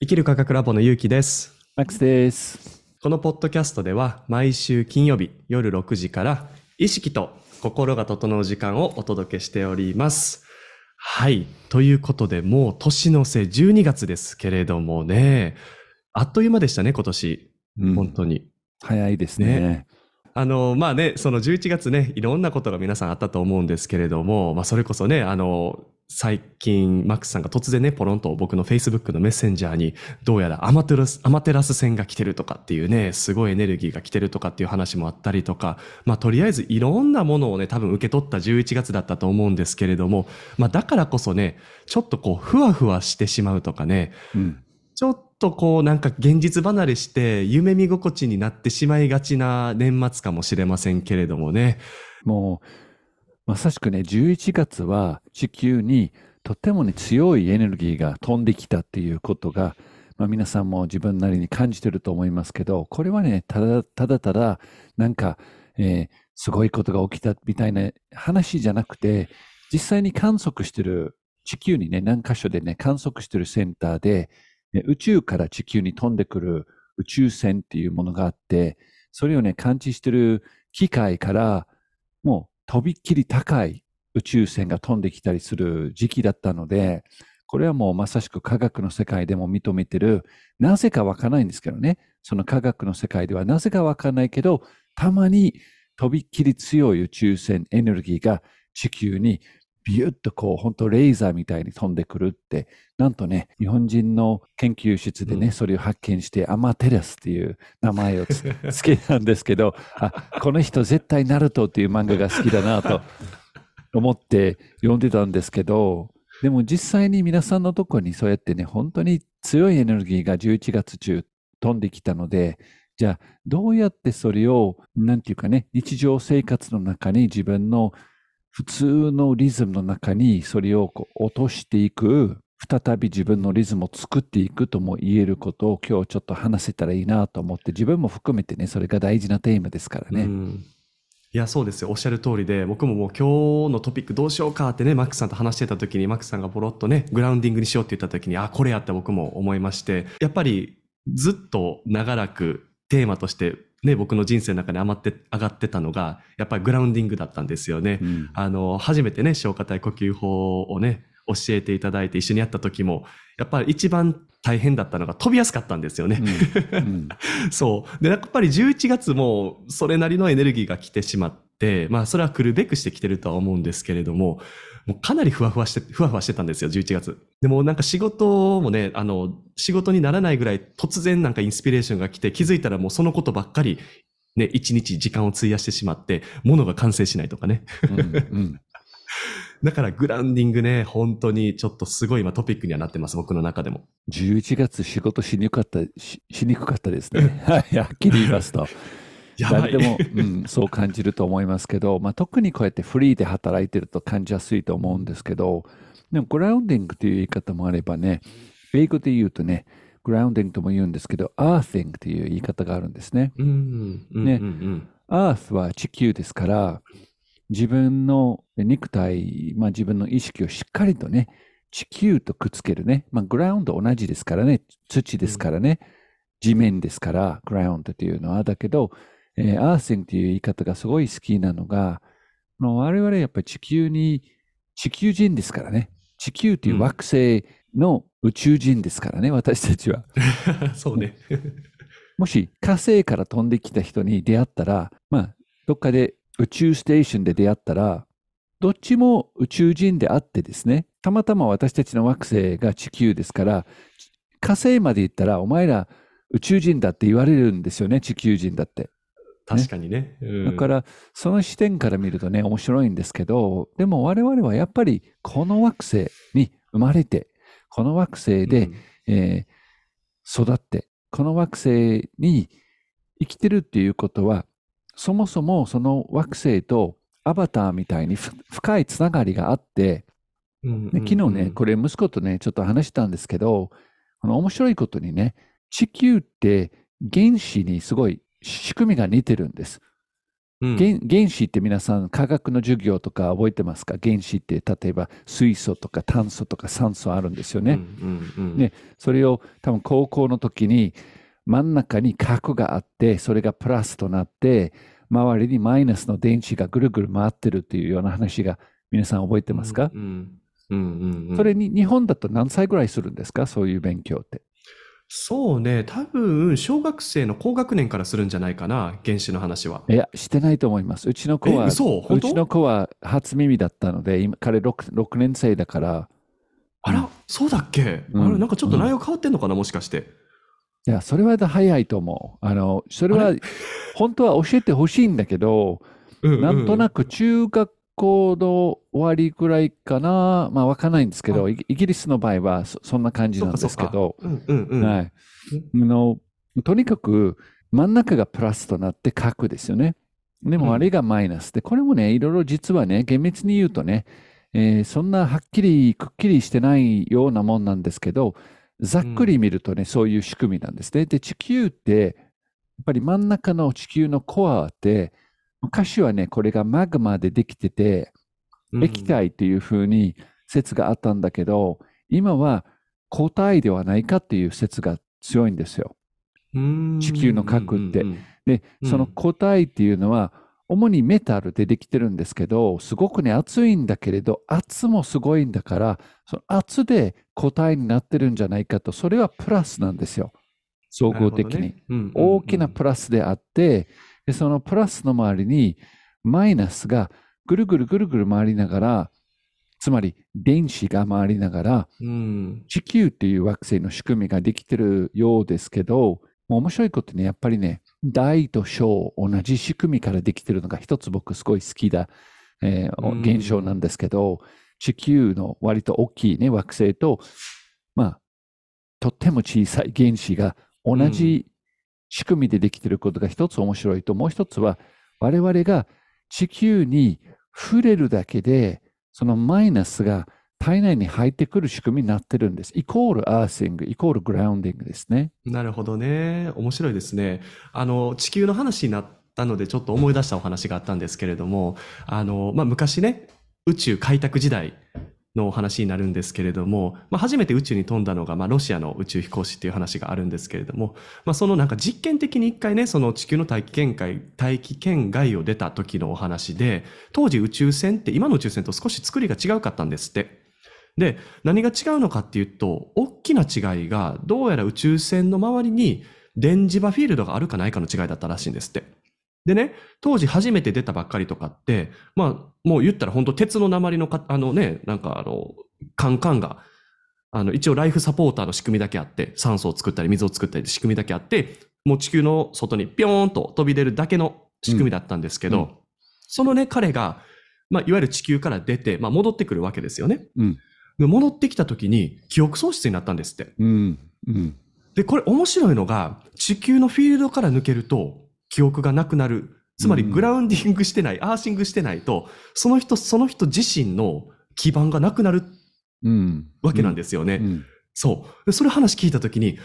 生きる科学ラボのゆうきです。マックスです。このポッドキャストでは毎週金曜日夜6時から意識と心が整う時間をお届けしております。はい。ということで、もう年の瀬12月ですけれどもね、あっという間でしたね、今年。うん本当に。早いですね。あの、まあね、その11月ね、いろんなことが皆さんあったと思うんですけれども、まあそれこそね、あの、最近、マックスさんが突然ね、ポロンと僕の Facebook のメッセンジャーに、どうやらアマテラス、アマテラス線が来てるとかっていうね、すごいエネルギーが来てるとかっていう話もあったりとか、まあとりあえずいろんなものをね、多分受け取った11月だったと思うんですけれども、まあだからこそね、ちょっとこう、ふわふわしてしまうとかね、うん。ちょっとこうなんか現実離れして夢見心地になってしまいがちな年末かもしれませんけれどもね。もう、まさしくね、11月は地球にとてもね、強いエネルギーが飛んできたっていうことが、まあ、皆さんも自分なりに感じてると思いますけど、これはね、ただただただ、なんか、えーすごいことが起きたみたいな話じゃなくて、実際に観測してる、地球にね、何箇所でね、観測してるセンターで、ね宇宙から地球に飛んでくる宇宙船っていうものがあって、それをね、感知してる機械から、もうとびっきり高い宇宙船が飛んできたりする時期だったので、これはもうまさしく科学の世界でも認めてる、なぜかわからないんですけどね、その科学の世界ではなぜかわからないけど、たまにとびっきり強い宇宙船エネルギーが地球にビュッとこう、本当レーザーみたいに飛んでくるって、なんとね、日本人の研究室でね、うん。それを発見して、アマテラスっていう名前をつ つけたんですけど、あ、この人絶対ナルトっていう漫画が好きだなと思って読んでたんですけど、でも実際に皆さんのとこにそうやってね、本当に強いエネルギーが11月中飛んできたので、じゃあどうやってそれを、なんていうかね、日常生活の中に自分の普通のリズムの中にそれをこう落としていく、再び自分のリズムを作っていくとも言えることを今日ちょっと話せたらいいなと思って、自分も含めてね、それが大事なテーマですからね。うんいや、そうですよ。おっしゃる通りで、僕ももう今日のトピックどうしようかってね、マックさんと話してた時に、マックさんがポロッとね、グラウンディングにしようって言った時に、あ、これやって僕も思いまして、やっぱりずっと長らくテーマとして、ね、僕の人生の中に余って、上がってたのが、やっぱりグラウンディングだったんですよね。うんあの、初めてね、消化体呼吸法をね、教えていただいて一緒にやった時も、やっぱり一番大変だったのが飛びやすかったんですよね。うんうん そう。で、やっぱり11月もそれなりのエネルギーが来てしまって、まあそれは来るべくして来てるとは思うんですけれども、もうかなりふわふわして、ふわふわしてたんですよ、11月。でもなんか仕事もね、あの、仕事にならないぐらい突然なんかインスピレーションが来て気づいたらもうそのことばっかりね、一日時間を費やしてしまって、物が完成しないとかね。うんうん だからグラウンディングね、本当にちょっとすごい今トピックにはなってます、僕の中でも。11月仕事しにくかった、ししにくかったですね。はい、はっきり言いますと。誰でも、うん、そう感じると思いますけど、まあ、特にこうやってフリーで働いてると感じやすいと思うんですけど、でもグラウンディングという言い方もあればね、英語で言うとね、グラウンディングとも言うんですけど、アー t ィングという言い方があるんですね。うん、うん、ねうんうん。アースは地球ですから、自分の肉体、まあ、自分の意識をしっかりとね、地球とくっつけるね。まあ、グラウンド同じですからね。土ですからね。地面ですから、グラウンドというのは。だけど、えーアーシングという言い方がすごい好きなのが、あの我々やっぱり地球に、地球人ですからね。地球という惑星の宇宙人ですからね、私たちは。そうね。もし火星から飛んできた人に出会ったら、まあ、どっかで宇宙ステーションで出会ったら、どっちも宇宙人であってですね、たまたま私たちの惑星が地球ですから、火星まで行ったら、お前ら宇宙人だって言われるんですよね、地球人だって。確かにね。うん。だから、その視点から見るとね、面白いんですけど、でも我々はやっぱりこの惑星に生まれて、この惑星で、うん。えー育って、この惑星に生きてるっていうことは、そもそもその惑星とアバターみたいにふ深いつながりがあって、うんで昨日ね、これ息子とね、ちょっと話したんですけど、この面白いことにね、地球って原子にすごい仕組みが似てるんです。うん原原子って皆さん科学の授業とか覚えてますか？原子って例えば水素とか炭素とか酸素あるんですよね。うんうんうんねそれを多分高校の時に真ん中に核があってそれがプラスとなって周りにマイナスの電子がぐるぐる回ってるっていうような話が皆さん覚えてますか、うんうんうんうんそれに日本だと何歳ぐらいするんですか？そういう勉強って。そうね、多分、小学生の高学年からするんじゃないかな、原子の話は。いや、してないと思います。うちの子え、は、うち当の子は初耳だったので、今彼 6, 6年生だから、あら、そうだっけ？うんあれ、なんかちょっと内容変わってんのかな、もしかして。いや、それは早いと思う。あの、それはあれ、本当は教えてほしいんだけど、なんとなく。く中学校の終わりぐらいかな、まあわかんないんですけど、イイギリスの場合はそそんな感じなんですけど、とにかく真ん中がプラスとなって角ですよね。でうん。もあれがマイナスで、これもね、いろいろ実はね、厳密に言うとね、えーそんなはっきりくっきりしてないようなもんなんですけど、ざっくり見るとね、そういう仕組みなんですね。で、地球って、やっぱり真ん中の地球のコアって、昔はね、これがマグマでできてて、うん。液体っていうふうに説があったんだけど、今は固体ではないかっていう説が強いんですよ。うん。地球の核って。で、うん。その固体っていうのは、主にメタルでできてるんですけど、すごくね、熱いんだけれど、圧もすごいんだから、その圧で固体になってるんじゃないかと、それはプラスなんですよ。総合的に。ねうんうんうん。大きなプラスであって、でそのプラスの周りにマイナスがぐるぐるぐるぐる回りながら、つまり電子が回りながら、うん。地球っていう惑星の仕組みができてるようですけど、面白いことね、やっぱりね、大と小、同じ仕組みからできてるのが一つ僕すごい好きだ、えーうん現象なんですけど、地球の割と大きいね、惑星と、まあ、とっても小さい原子が同じ仕組みでできていることが一つ面白いと、もう一つは我々が地球に触れるだけで、そのマイナスが体内に入ってくる仕組みになってるんです。イコールアーシング、イコールグラウンディングですね。なるほどね。面白いですね。あの、地球の話になったので、ちょっと思い出したお話があったんですけれども、あの、まあ、昔ね、宇宙開拓時代のお話になるんですけれども、まあ、初めて宇宙に飛んだのが、まあ、ロシアの宇宙飛行士っていう話があるんですけれども、まあ、そのなんか実験的に一回ね、その地球の大気圏外、大気圏外を出た時のお話で、当時宇宙船って今の宇宙船と少し作りが違うかったんですって。で、何が違うのかっていうと、大きな違いが、どうやら宇宙船の周りに電磁場フィールドがあるかないかの違いだったらしいんですって。でね、当時初めて出たばっかりとかって、まあ、もう言ったら本当鉄の鉛のか、あのね、なんかあの、カンカンが、あの、一応ライフサポーターの仕組みだけあって、酸素を作ったり水を作ったり仕組みだけあって、もう地球の外にピョーンと飛び出るだけの仕組みだったんですけど、うんそのね、彼が、まあ、いわゆる地球から出て、まあ、戻ってくるわけですよね。うんで戻ってきた時に記憶喪失になったんですって。うん。うん。で、これ面白いのが、地球のフィールドから抜けると記憶がなくなる。つまりうんグラウンディングしてない、アーシングしてないと、その人、その人自身の基盤がなくなるうん。わけなんですよね。うん。そう。でそれ話聞いた時に、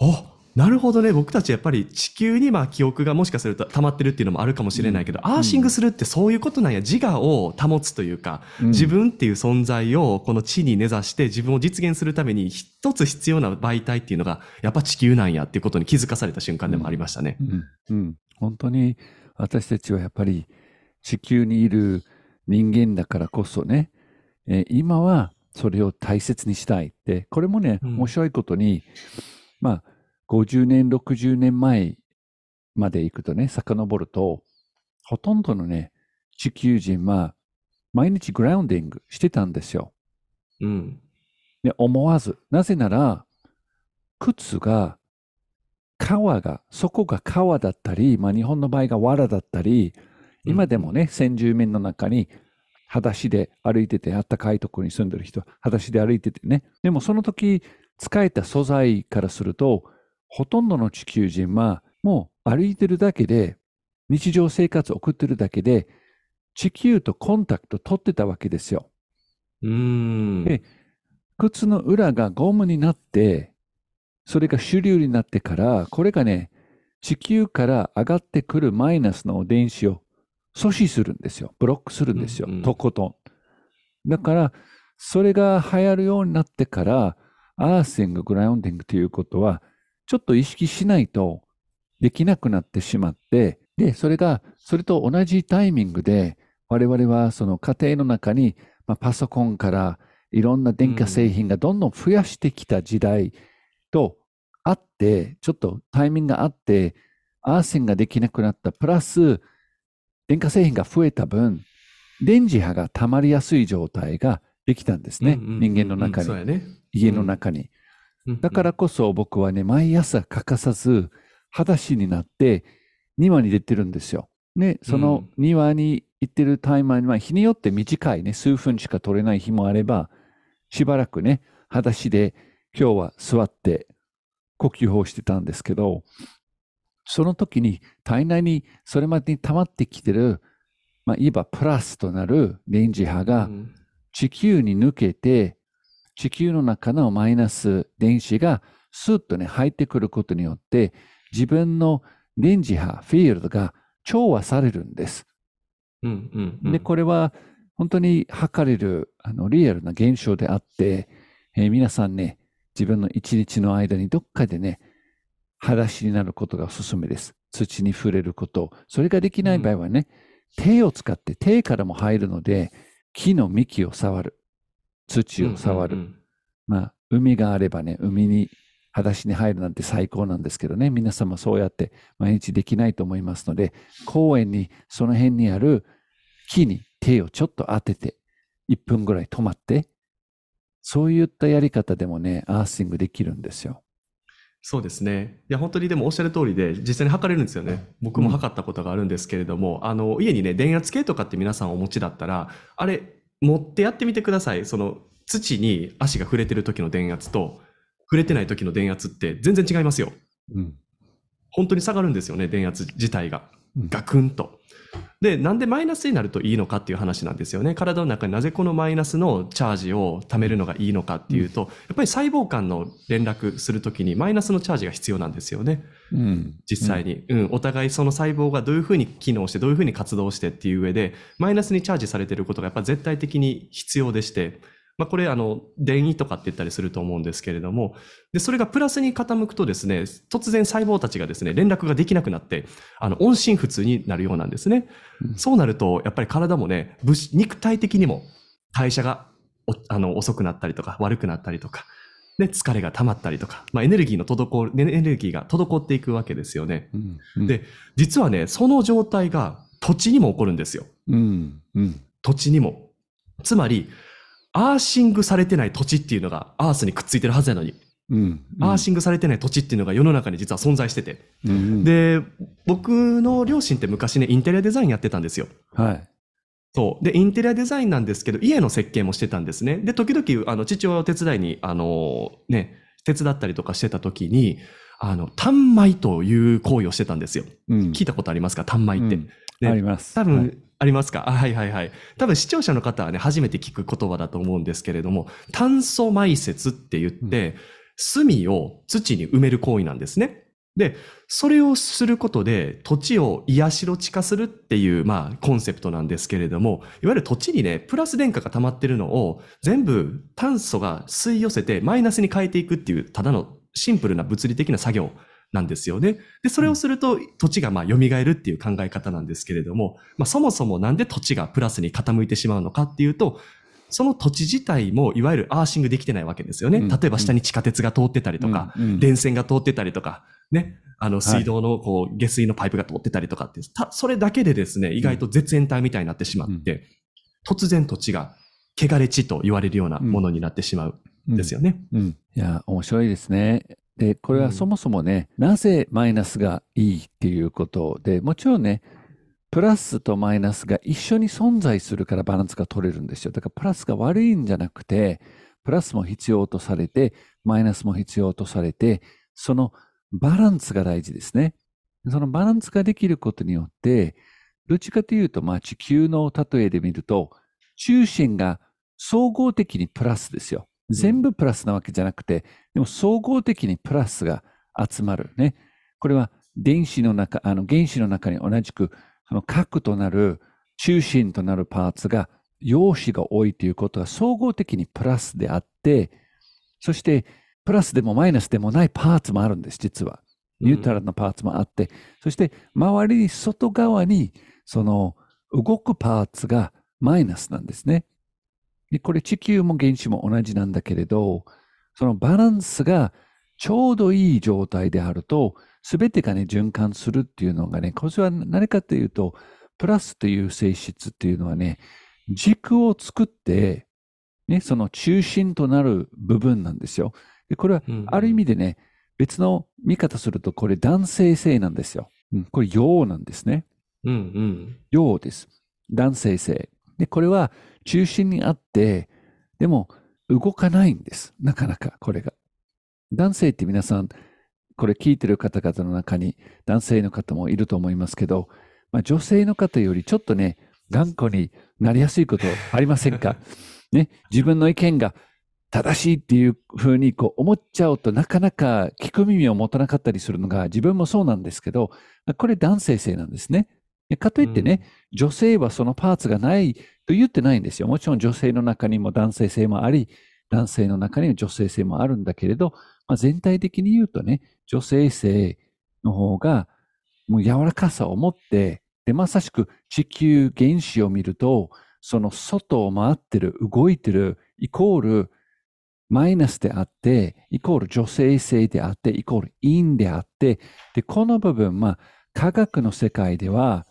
あ、なるほどね。僕たちやっぱり地球にまあ記憶がもしかすると溜まってるっていうのもあるかもしれないけど、うんアーシングするってそういうことなんや。自我を保つというか、うん自分っていう存在をこの地に根ざして自分を実現するために一つ必要な媒体っていうのがやっぱ地球なんやっていうことに気づかされた瞬間でもありましたね。うん。うん。本当に私たちはやっぱり地球にいる人間だからこそね、えー今はそれを大切にしたいって、これもね、うん面白いことに、まあ、50年、60年前まで行くとね、遡ると、ほとんどのね、地球人は毎日グラウンディングしてたんですよ。うん。で思わず。なぜなら、靴が、川が、底が川だったり、まあ日本の場合が藁だったり、今でもね、先住民の中に、裸足で歩いてて、あったかいところに住んでる人、裸足で歩いててね。でもその時、使えた素材からすると、ほとんどの地球人は、もう歩いてるだけで、日常生活を送ってるだけで、地球とコンタクト取ってたわけですよ。うーん。で靴の裏がゴムになって、それが主流になってから、これがね、地球から上がってくるマイナスの電子を阻止するんですよ。ブロックするんですよ。うんうんとことん。だから、それが流行るようになってから、アーシング、グラウンディングということは、ちょっと意識しないとできなくなってしまって、で、それが、それと同じタイミングで、我々はその家庭の中に、まあ、パソコンからいろんな電化製品がどんどん増やしてきた時代とあって、ちょっとタイミングがあって、アーセンができなくなった、プラス、電化製品が増えた分、電磁波が溜まりやすい状態ができたんですね。人間の中に、ね。家の中に。うんだからこそ僕はね、毎朝欠かさず、裸足になって、庭に出てるんですよ。ね、その庭に行ってるタイマーには、日によって短いね、数分しか取れない日もあれば、しばらくね、裸足で今日は座って呼吸法してたんですけど、その時に体内にそれまでに溜まってきてる、まあ、いわばプラスとなる電磁波がうん。地球に抜けて、地球の中のマイナス電子がスーッとね、入ってくることによって、自分の電磁波、フィールドが調和されるんです。うんうんうんで、これは本当に測れるあのリアルな現象であって、えー皆さんね、自分の一日の間にどっかでね、裸足になることがおすすめです。土に触れること。それができない場合はね、手を使って、手からも入るので、木の幹を触る。土を触る。うんうんまあ、海があればね、海に裸足に入るなんて最高なんですけどね、皆さんもそうやって毎日できないと思いますので、公園に、その辺にある木に手をちょっと当てて、1分ぐらい止まって、そういったやり方でもね、アーシングできるんですよ。そうですね。いや、本当にでもおっしゃる通りで、実際に測れるんですよね。僕も測ったことがあるんですけれども、あの、家にね、電圧計とかって皆さんお持ちだったら、あれ、持ってやってみてください。その、土に足が触れてる時の電圧と、触れてない時の電圧って全然違いますよ。うん。本当に下がるんですよね、電圧自体が。うんガクンと。で、なんでマイナスになるといいのかっていう話なんですよね。体の中になぜこのマイナスのチャージを貯めるのがいいのかっていうと、やっぱり細胞間の連絡するときにマイナスのチャージが必要なんですよね。うん。実際に。うん、お互いその細胞がどういうふうに機能して、どういうふうに活動してっていう上で、マイナスにチャージされていることがやっぱ絶対的に必要でして、まあこれあの、電位とかって言ったりすると思うんですけれども、で、それがプラスに傾くとですね、突然細胞たちがですね、連絡ができなくなって、あの、音信不通になるようなんですね。うんそうなると、やっぱり体もね、物質肉体的にも代謝がおあの遅くなったりとか、悪くなったりとか、ね、疲れが溜まったりとか、まあエネルギーの滞る、エネルギーが滞っていくわけですよね。うん。うんで、実はね、その状態が土地にも起こるんですよ。うん。うん。土地にも。つまり、アーシングされてない土地っていうのがアースにくっついてるはずなのに、うん。アーシングされてない土地っていうのが世の中に実は存在してて。うん、で、僕の両親って昔ね、インテリアデザインやってたんですよ。はい。そう。で、インテリアデザインなんですけど、家の設計もしてたんですね。で、時々、あの、父親を手伝いに、あの、ね、手伝ったりとかしてた時に、あの、単米という行為をしてたんですよ。うん。聞いたことありますか？単米って。うんねあります。多分、はいありますか？あはいはいはい。多分視聴者の方はね、初めて聞く言葉だと思うんですけれども、炭素埋設って言って、炭を土に埋める行為なんですね。で、それをすることで土地を癒しろ地化するっていう、まあ、コンセプトなんですけれども、いわゆる土地にね、プラス電荷が溜まってるのを全部炭素が吸い寄せてマイナスに変えていくっていう、ただのシンプルな物理的な作業なんですよね。で、それをすると土地がまあ蘇るっていう考え方なんですけれども、まあそもそもなんで土地がプラスに傾いてしまうのかっていうと、その土地自体もいわゆるアーシングできてないわけですよね。うん。例えば下に地下鉄が通ってたりとか、うん。うん。電線が通ってたりとか、ね、あのい。水道のこう下水のパイプが通ってたりとかって、たそれだけでですね、意外と絶縁体みたいになってしまって、突然土地が汚れ地と言われるようなものになってしまうんですよね。うん。いや、面白いですね。で、これはそもそもね、なぜマイナスがいいっていうことで、もちろんね、プラスとマイナスが一緒に存在するからバランスが取れるんですよ。だからプラスが悪いんじゃなくて、プラスも必要とされて、マイナスも必要とされて、そのバランスが大事ですね。そのバランスができることによって、どっちかというと、まあ地球の例えで見ると、中心が総合的にプラスですよ。全部プラスなわけじゃなくて、でも総合的にプラスが集まるね。これは電子の中、あの原子の中に同じく、あの核となる中心となるパーツが陽子が多いということは総合的にプラスであって、そしてプラスでもマイナスでもないパーツもあるんです、実は。ニュートラルなパーツもあって、そして周り外側にその動くパーツがマイナスなんですね。でこれ地球も原子も同じなんだけれど、そのバランスがちょうどいい状態であると、すべてがね、循環するっていうのがね、これは何かというと、プラスという性質っていうのはね、軸を作って、ね、その中心となる部分なんですよ。でこれはうんある意味でね、別の見方すると、これ男性性なんですよ。うんこれ陽なんですね。うんうん。陽です。男性性。で、これは中心にあって、でも動かないんです。なかなか、これが。男性って皆さん、これ聞いてる方々の中に男性の方もいると思いますけど、まあ、女性の方よりちょっとね、頑固になりやすいことありませんか？ね、自分の意見が正しいっていうふうにこう思っちゃうとなかなか聞く耳を持たなかったりするのが自分もそうなんですけど、これ男性性なんですね。でかといってね、女性はそのパーツがないと言ってないんですよ。もちろん女性の中にも男性性もあり、男性の中には女性性もあるんだけれど、まあ、全体的に言うとね、女性性の方がもう柔らかさを持って、で、まさしく地球原子を見ると、その外を回ってる、動いてる、イコールマイナスであって、イコール女性性であって、イコール陰であって、で、この部分、まあ、科学の世界では、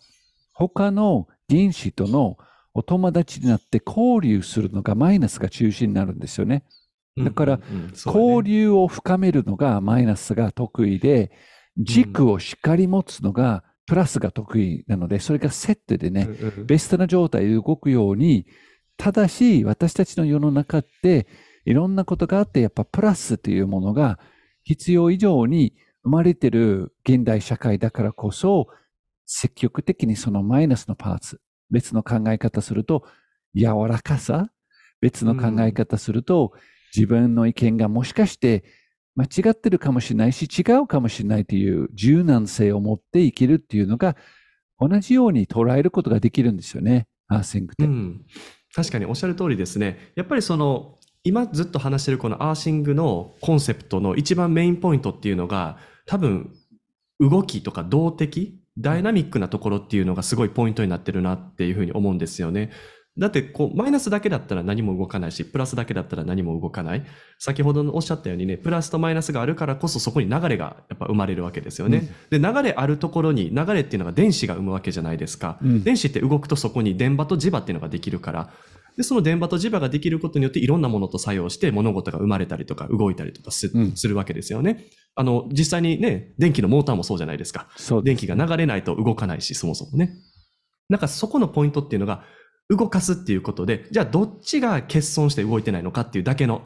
他の原子とのお友達になって交流するのがマイナスが中心になるんですよね。だから交流を深めるのがマイナスが得意で、軸をしっかり持つのがプラスが得意なので、それがセットでね、ベストな状態で動くように、ただし私たちの世の中っていろんなことがあって、やっぱプラスというものが必要以上に生まれてる現代社会だからこそ、積極的にそのマイナスのパーツ、別の考え方すると柔らかさ、別の考え方すると、自分の意見がもしかして間違ってるかもしれないし、違うかもしれないという柔軟性を持って生きるっていうのが、同じように捉えることができるんですよね、アーシングって。うん、確かにおっしゃる通りですね。やっぱりその今ずっと話してるこのアーシングのコンセプトの一番メインポイントっていうのが多分動きとか動的ダイナミックなところっていうのがすごいポイントになってるなっていうふうに思うんですよね。だってこうマイナスだけだったら何も動かないしプラスだけだったら何も動かない先ほどおっしゃったようにねプラスとマイナスがあるからこそそこに流れがやっぱ生まれるわけですよね、で流れあるところに流れっていうのが電子が生むわけじゃないですか、うん。電子って動くとそこに電場と磁場っていうのができるからでその電場と磁場ができることによっていろんなものと作用して物事が生まれたりとか動いたりとかするわけですよね。あの実際にね電気のモーターもそうじゃないですか。そう電気が流れないと動かないし、そもそもね。なんかそこのポイントっていうのが、動かすっていうことで、じゃあどっちが欠損して動いてないのかっていうだけの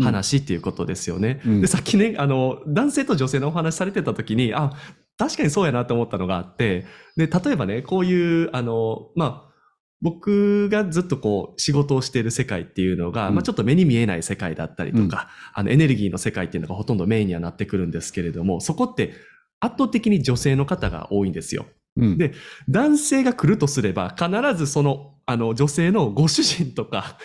話っていうことですよね。うん。で、さっきね、あの、男性と女性のお話されてた時に、あ、確かにそうやなと思ったのがあって、で、例えばね、こういう、あの、まあ、僕がずっとこう仕事をしている世界っていうのが、うん。まあちょっと目に見えない世界だったりとか、あのエネルギーの世界っていうのがほとんどメインにはなってくるんですけれども、そこって圧倒的に女性の方が多いんですよ。うん。で男性が来るとすれば、必ずその、あの、女性のご主人とか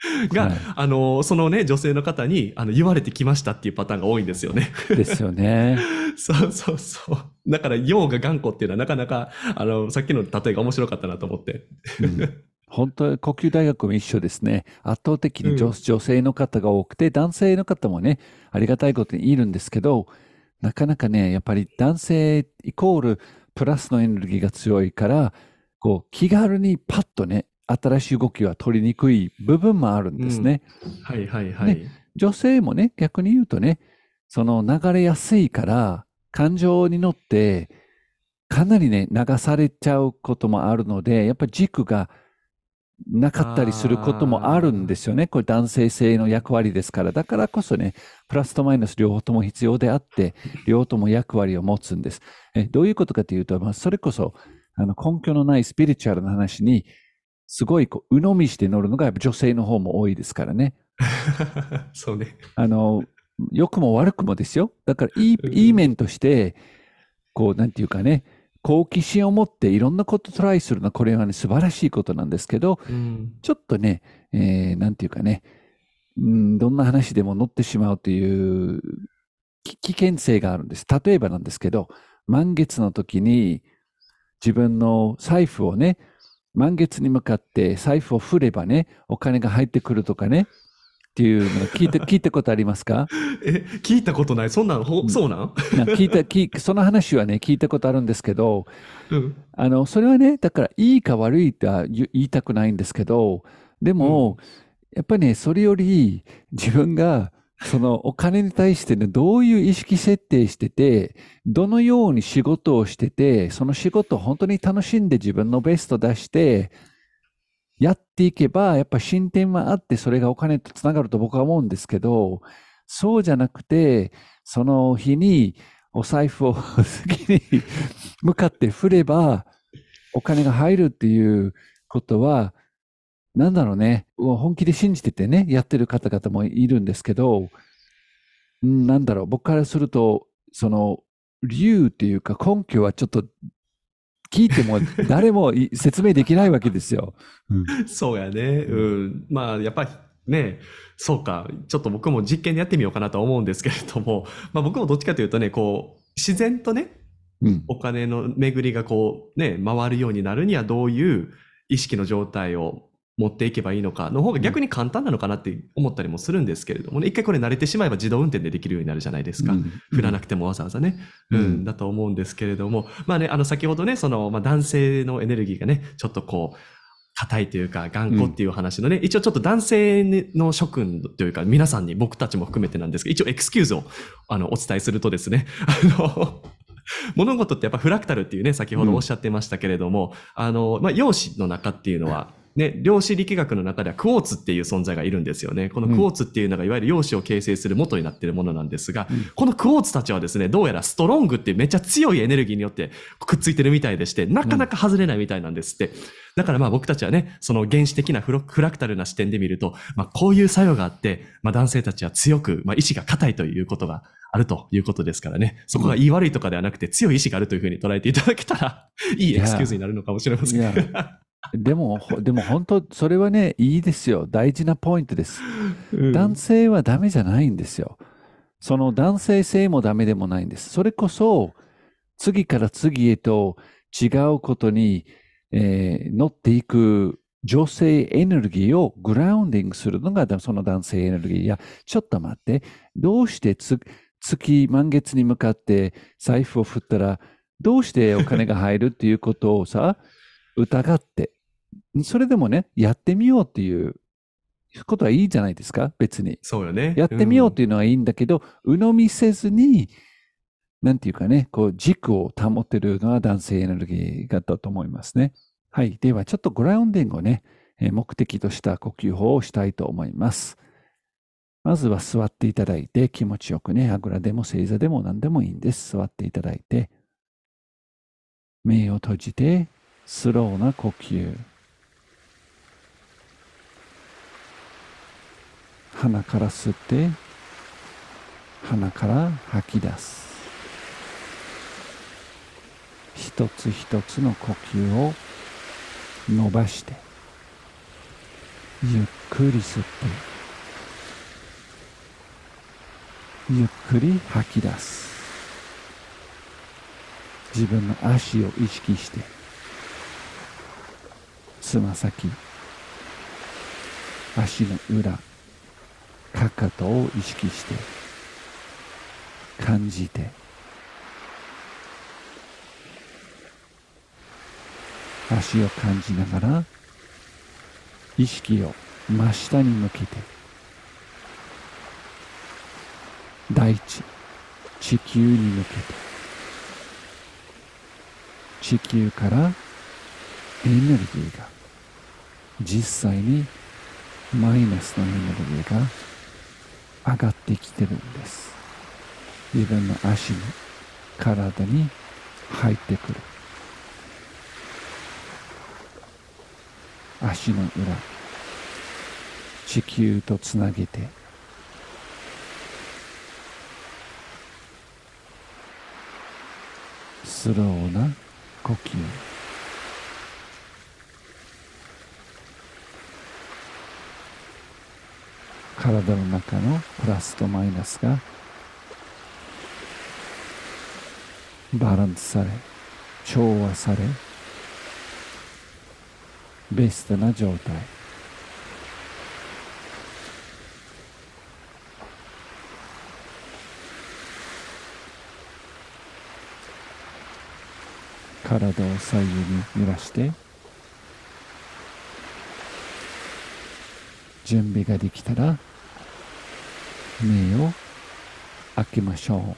が、はいあの、そのね、女性の方に、あの、言われてきましたっていうパターンが多いんですよね。ですよね。そうそうそう。だから、陽が頑固っていうのはなかなか、あの、さっきの例えが面白かったなと思って。うん本当、呼吸大学も一緒ですね。圧倒的に女性の方が多くて、男性の方もね、ありがたいことにいるんですけど、なかなかね、やっぱり男性イコールプラスのエネルギーが強いから、こう、気軽にパッとね、新しい動きは取りにくい部分もあるんですね。はいはいはい。女性もね、逆に言うとね、その流れやすいから、感情に乗って、かなりね、流されちゃうこともあるので、やっぱり軸がなかったりすることもあるんですよね。これ男性性の役割ですから。だからこそね、プラスとマイナス両方とも必要であって、両方とも役割を持つんです。えどういうことかというと、まあ、それこそ、あの根拠のないスピリチュアルな話に、すごいこう、鵜呑みして乗るのがやっぱ女性の方も多いですからね。そうね。あの、良くも悪くもですよ。だからいいうん、いい面として、こう、なんていうかね、好奇心を持っていろんなことトライするのはこれはね素晴らしいことなんですけど、うん。ちょっとね、えーなんていうかね、うん、どんな話でも乗ってしまうというき危険性があるんです。例えばなんですけど、満月の時に自分の財布をね、満月に向かって財布を振ればね、お金が入ってくるとかね、っていうの聞いて、聞いたことありますか？え、聞いたことない？そんなん、ほ、うんそうなん？なんか聞いた、聞いその話はね、聞いたことあるんですけど、うん。あの、それはね、だからいいか悪いとは言言いたくないんですけど、でも、やっぱりね、それより自分がそのお金に対してね、どういう意識設定してて、どのように仕事をしてて、その仕事を本当に楽しんで自分のベスト出して、やっていけば、やっぱ進展はあって、それがお金とつながると僕は思うんですけど、そうじゃなくて、その日にお財布を 次に向かって振れば、お金が入るっていうことは、なんだろうね、本気で信じててね、やってる方々もいるんですけど、うんなんだろう、僕からすると、その理由っていうか根拠はちょっと聞いても 誰もい説明できないわけですよ。そうやね。うん。まあ、やっぱりね、そうか。ちょっと僕も実験でやってみようかなと思うんですけれども、まあ僕もどっちかというとね、こう、自然とね、うん。お金の巡りがこう、ね、回るようになるにはどういう意識の状態を持っていけばいいのかの方が逆に簡単なのかなって思ったりもするんですけれどもね、一回これ慣れてしまえば自動運転でできるようになるじゃないですか。振らなくてもわざわざね、ううん。ん、だと思うんですけれども、まあね、あの、先ほどね、その、まあ、男性のエネルギーがね、ちょっとこう、硬いというか、頑固っていう話のね、一応ちょっと男性の諸君というか、皆さんに僕たちも含めてなんですけど、一応エクスキューズを、あの、お伝えするとですね、あの、物事ってやっぱフラクタルっていうね、先ほどおっしゃってましたけれども、あの、まあ、陽子の中っていうのは、ね、量子力学の中ではクォーツっていう存在がいるんですよね。このクォーツっていうのがいわゆる陽子を形成する元になっているものなんですが、うんこのクォーツたちはですね、どうやらストロングっていうめっちゃ強いエネルギーによってくっついてるみたいでして、なかなか外れないみたいなんですって。だからまあ僕たちはね、その原始的なフロフラクタルな視点で見ると、まあこういう作用があって、まあ男性たちは強く、まあ意志が硬いということがあるということですからね。そこが言い悪いとかではなくて強い意志があるというふうに捉えていただけたら、いいエクスキューズになるのかもしれません。いや でも、ほでも本当、それはね、いいですよ。大事なポイントです。うん男性はダメじゃないんですよ。その男性性もダメでもないんです。それこそ、次から次へと違うことに、えー乗っていく女性エネルギーをグラウンディングするのがだその男性エネルギー。いや、ちょっと待って、どうしてつ月満月に向かって財布を振ったら、どうしてお金が入るっていうことをさ、疑って、それでもね、やってみようっていうことはいいじゃないですか、別に。そうよね。やってみようっていうのはいいんだけど、鵜呑みせずに、なんていうかね、こう軸を保ってるのは男性エネルギーだと思いますね。はい。では、ちょっとグラウンディングをね、えー目的とした呼吸法をしたいと思います。まずは座っていただいて、気持ちよくね、あぐらでも正座でも何でもいいんです。座っていただいて、目を閉じて、スローな呼吸。鼻から吸って、鼻から吐き出す。一つ一つの呼吸を伸ばして、ゆっくり吸って、ゆっくり吐き出す。自分の足を意識して、つま先、足の裏、かかとを意識して、感じて、足を感じながら、意識を真下に向けて、大地、地球に向けて、地球からエネルギーが実際にマイナスのエネルギーが上がってきてるんです。自分の足に、体に入ってくる。足の裏、地球とつなげて、スローな呼吸。体の中のプラスとマイナスがバランスされ、調和され、ベストな状態。体を左右に揺らして準備ができたら目を開けましょう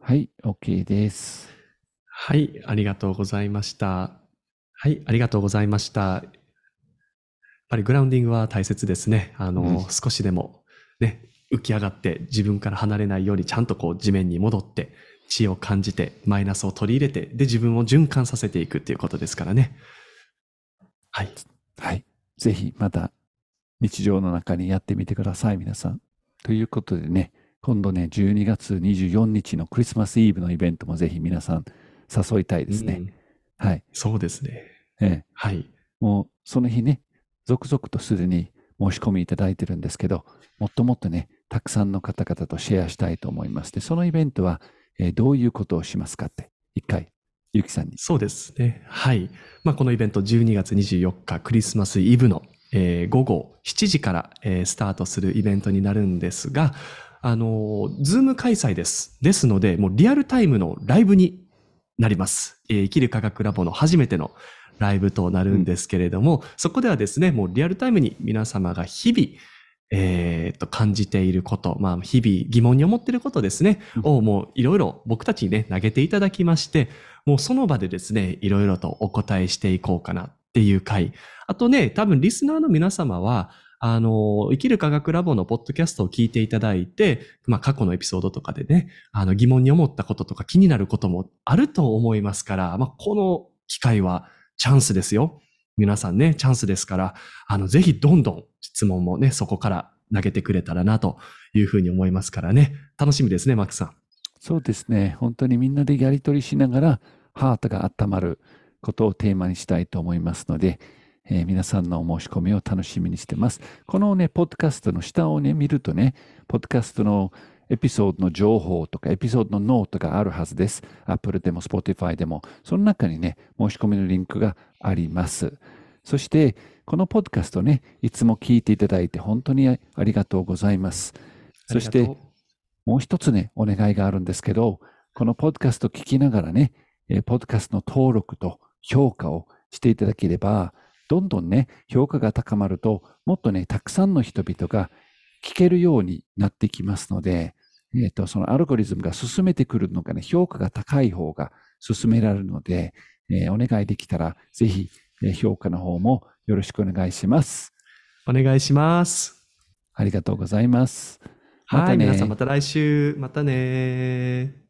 はい OK ですはい、ありがとうございました。はい、ありがとうございました。やっぱりグラウンディングは大切ですね。あの、うん少しでもね、浮き上がって自分から離れないようにちゃんとこう地面に戻って、知恵を感じて、マイナスを取り入れて、で自分を循環させていくっていうことですからね。はい。はいぜひまた日常の中にやってみてください皆さんということでね今度ね12月24日のクリスマスイブのイベントもぜひ皆さん誘いたいですね、うんはい、そうですね。ええはい。もうその日ね、続々とすでに申し込みいただいてるんですけど、もっともっとね、たくさんの方々とシェアしたいと思います。で、そのイベントは、えーどういうことをしますかって、一回、ゆきさんに。そうですね。はい。まあ、このイベント12月24日クリスマスイブの、えー午後7時から、えースタートするイベントになるんですが、あのー、ズーム開催です。ですので、もうリアルタイムのライブになります。えー生きる科学ラボの初めてのライブとなるんですけれども、そこではですね、もうリアルタイムに皆様が日々、えーと感じていること、まあ、日々疑問に思っていることですね、うんをもういろいろ僕たちにね、投げていただきまして、もうその場でですね、いろいろとお答えしていこうかなっていう回。あとね、多分リスナーの皆様は、あの、生きる科学ラボのポッドキャストを聞いていただいて、まあ過去のエピソードとかでね、あの疑問に思ったこととか気になることもあると思いますから、まあこの機会はチャンスですよ。皆さんね、チャンスですから、あの、ぜひどんどん質問もね、そこから投げてくれたらなというふうに思いますからね。楽しみですね、マックさん。そうですね、本当にみんなでやり取りしながら、ハートが温まることをテーマにしたいと思いますので、えー皆さんのお申し込みを楽しみにしてます。このね、ポッドキャストの下をね、見るとね、ポッドキャストのエピソードの情報とか、エピソードのノートがあるはずです。Apple でも Spotify でも、その中にね、申し込みのリンクがあります。そして、このポッドキャストね、いつも聞いていただいて本当にありがとうございます。そしてもう一つね、お願いがあるんですけど、このポッドキャスト聞きながらね、えーポッドキャストの登録と評価をしていただければ、どんどんね、評価が高まると、もっとね、たくさんの人々が聞けるようになってきますので、えっ、と、そのアルゴリズムが進めてくるのがね、評価が高い方が進められるので、えーお願いできたら、ぜひ、えー評価の方もよろしくお願いします。お願いします。ありがとうございます。まはい、たね皆さんまた来週。またね